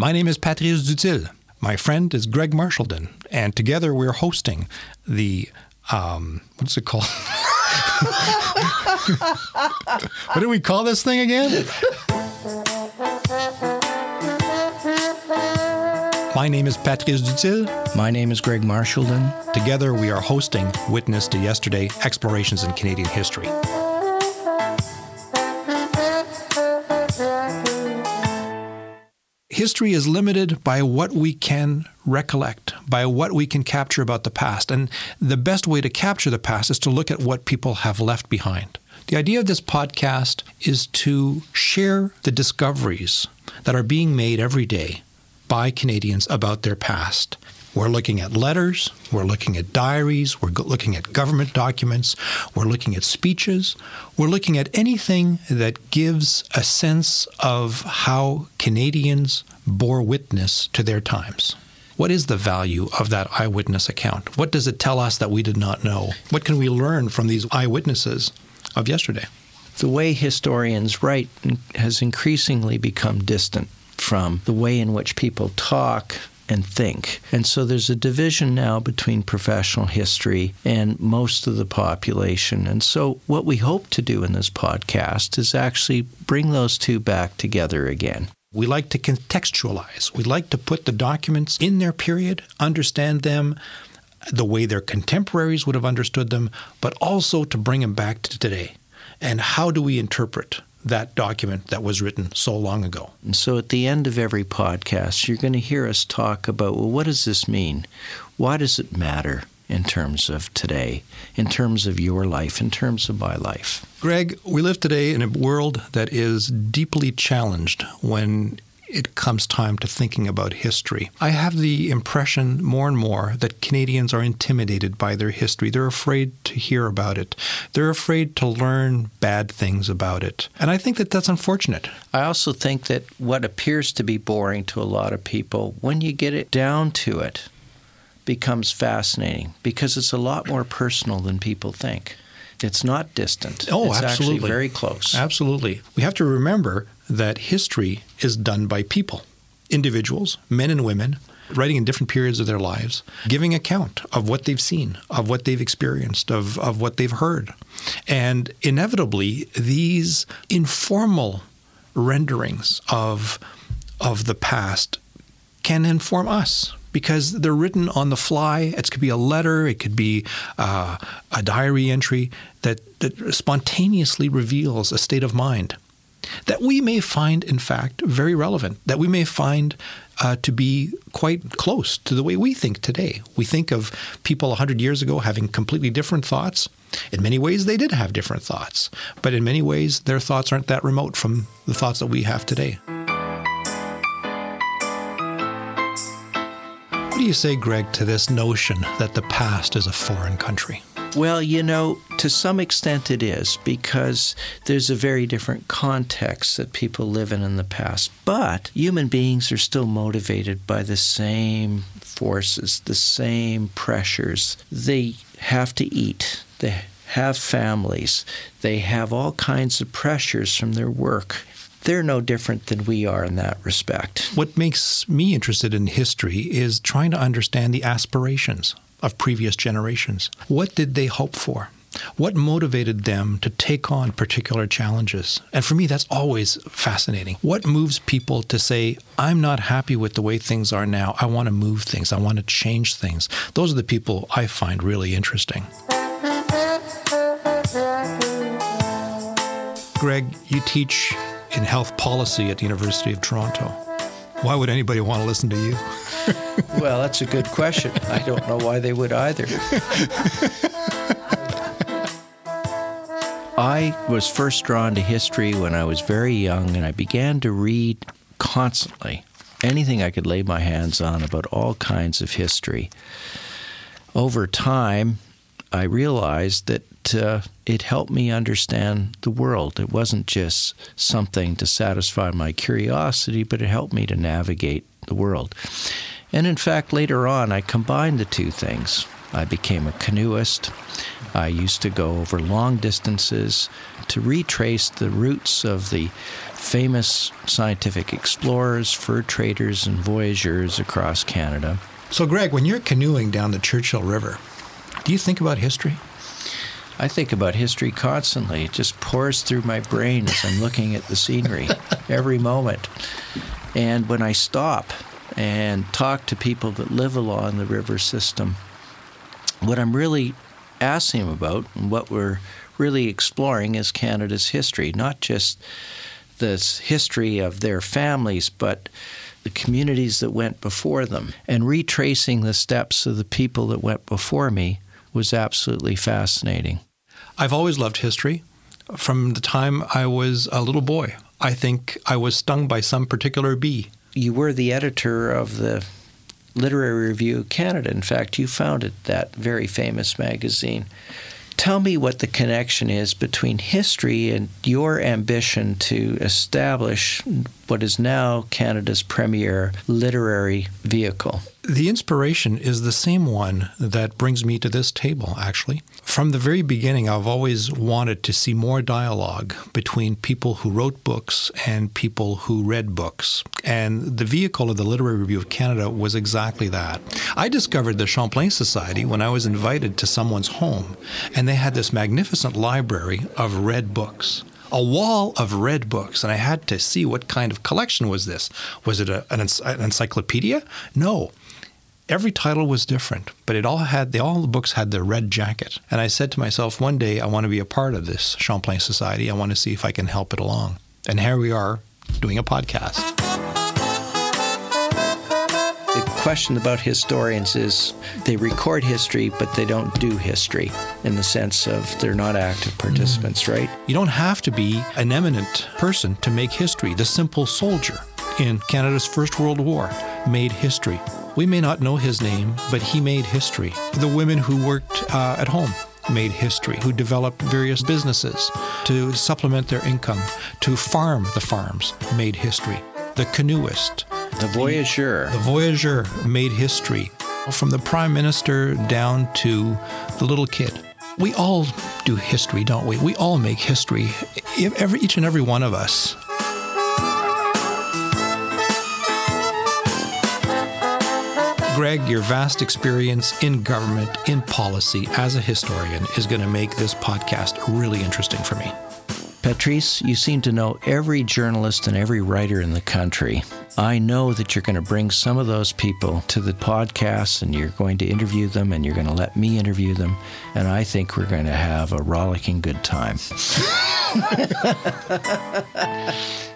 My name is Patrice Dutil. My friend is Greg Marchildon, and together we're hosting the um, what's it called? what do we call this thing again? My name is Patrice Dutil. My name is Greg Marchildon. Together we are hosting Witness to Yesterday Explorations in Canadian History. History is limited by what we can recollect, by what we can capture about the past. And the best way to capture the past is to look at what people have left behind. The idea of this podcast is to share the discoveries that are being made every day by Canadians about their past we're looking at letters, we're looking at diaries, we're looking at government documents, we're looking at speeches, we're looking at anything that gives a sense of how Canadians bore witness to their times. What is the value of that eyewitness account? What does it tell us that we did not know? What can we learn from these eyewitnesses of yesterday? The way historians write has increasingly become distant from the way in which people talk and think. And so there's a division now between professional history and most of the population. And so what we hope to do in this podcast is actually bring those two back together again. We like to contextualize. We like to put the documents in their period, understand them the way their contemporaries would have understood them, but also to bring them back to today. And how do we interpret that document that was written so long ago. And so at the end of every podcast, you're going to hear us talk about well, what does this mean? Why does it matter in terms of today, in terms of your life, in terms of my life? Greg, we live today in a world that is deeply challenged when it comes time to thinking about history. I have the impression more and more that Canadians are intimidated by their history. They're afraid to hear about it. They're afraid to learn bad things about it. And I think that that's unfortunate. I also think that what appears to be boring to a lot of people, when you get it down to it, becomes fascinating because it's a lot more personal than people think. It's not distant. Oh, it's absolutely. actually very close. Absolutely. We have to remember that history is done by people, individuals, men and women, writing in different periods of their lives, giving account of what they've seen, of what they've experienced, of, of what they've heard. And inevitably, these informal renderings of, of the past can inform us because they're written on the fly. It could be a letter, it could be uh, a diary entry that, that spontaneously reveals a state of mind that we may find, in fact, very relevant, that we may find uh, to be quite close to the way we think today. We think of people 100 years ago having completely different thoughts. In many ways, they did have different thoughts, but in many ways, their thoughts aren't that remote from the thoughts that we have today. Do you say, Greg, to this notion that the past is a foreign country? Well, you know, to some extent it is because there's a very different context that people live in in the past. But human beings are still motivated by the same forces, the same pressures. They have to eat. They have families. They have all kinds of pressures from their work they're no different than we are in that respect. What makes me interested in history is trying to understand the aspirations of previous generations. What did they hope for? What motivated them to take on particular challenges? And for me, that's always fascinating. What moves people to say, I'm not happy with the way things are now. I want to move things. I want to change things. Those are the people I find really interesting. Greg, you teach in health policy at the University of Toronto. Why would anybody want to listen to you? well, that's a good question. I don't know why they would either. I was first drawn to history when I was very young, and I began to read constantly anything I could lay my hands on about all kinds of history. Over time, I realized that uh, it helped me understand the world. It wasn't just something to satisfy my curiosity, but it helped me to navigate the world. And in fact, later on, I combined the two things. I became a canoeist. I used to go over long distances to retrace the routes of the famous scientific explorers, fur traders, and voyageurs across Canada. So, Greg, when you're canoeing down the Churchill River, do you think about history? I think about history constantly. It just pours through my brain as I'm looking at the scenery every moment. And when I stop and talk to people that live along the river system, what I'm really asking about and what we're really exploring is Canada's history, not just the history of their families, but the communities that went before them. And retracing the steps of the people that went before me was absolutely fascinating. I've always loved history. From the time I was a little boy, I think I was stung by some particular bee. You were the editor of the Literary Review Canada. In fact, you founded that very famous magazine. Tell me what the connection is between history and your ambition to establish what is now Canada's premier literary vehicle. The inspiration is the same one that brings me to this table, actually. From the very beginning, I've always wanted to see more dialogue between people who wrote books and people who read books. And the vehicle of the Literary Review of Canada was exactly that. I discovered the Champlain Society when I was invited to someone's home, and they had this magnificent library of read books a wall of red books, and I had to see what kind of collection was this. Was it a, an, encyclopedia? No, every title was different, but it all had they all the books had their red jacket. And I said to myself, one day I want to be a part of this Champlain Society. I want to see if I can help it along. And here we are doing a podcast. The question about historians is they record history, but they don't do history in the sense of they're not active participants, mm. right? You don't have to be an eminent person to make history. The simple soldier in Canada's First World War made history. We may not know his name, but he made history. The women who worked uh, at home made history, who developed various businesses to supplement their income, to farm the farms, made history. The canoeist, the voyageur, the, the voyageur made history. From the prime minister down to the little kid. We all do history, don't we? We all make history. Every, each and every one of us Greg, your vast experience in government, in policy, as a historian, is going to make this podcast really interesting for me. Patrice, you seem to know every journalist and every writer in the country. I know that you're going to bring some of those people to the podcast and you're going to interview them and you're going to let me interview them. And I think we're going to have a rollicking good time.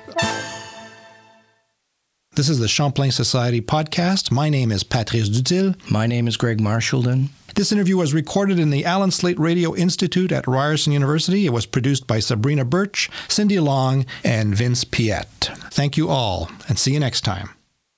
This is the Champlain Society podcast. My name is Patrice Dutil. My name is Greg Marchildon. This interview was recorded in the Allan Slaight Radio Institute at Ryerson University. It was produced by Sabrina Birch, Cindy Long, and Vince Piet. Thank you all, and see you next time.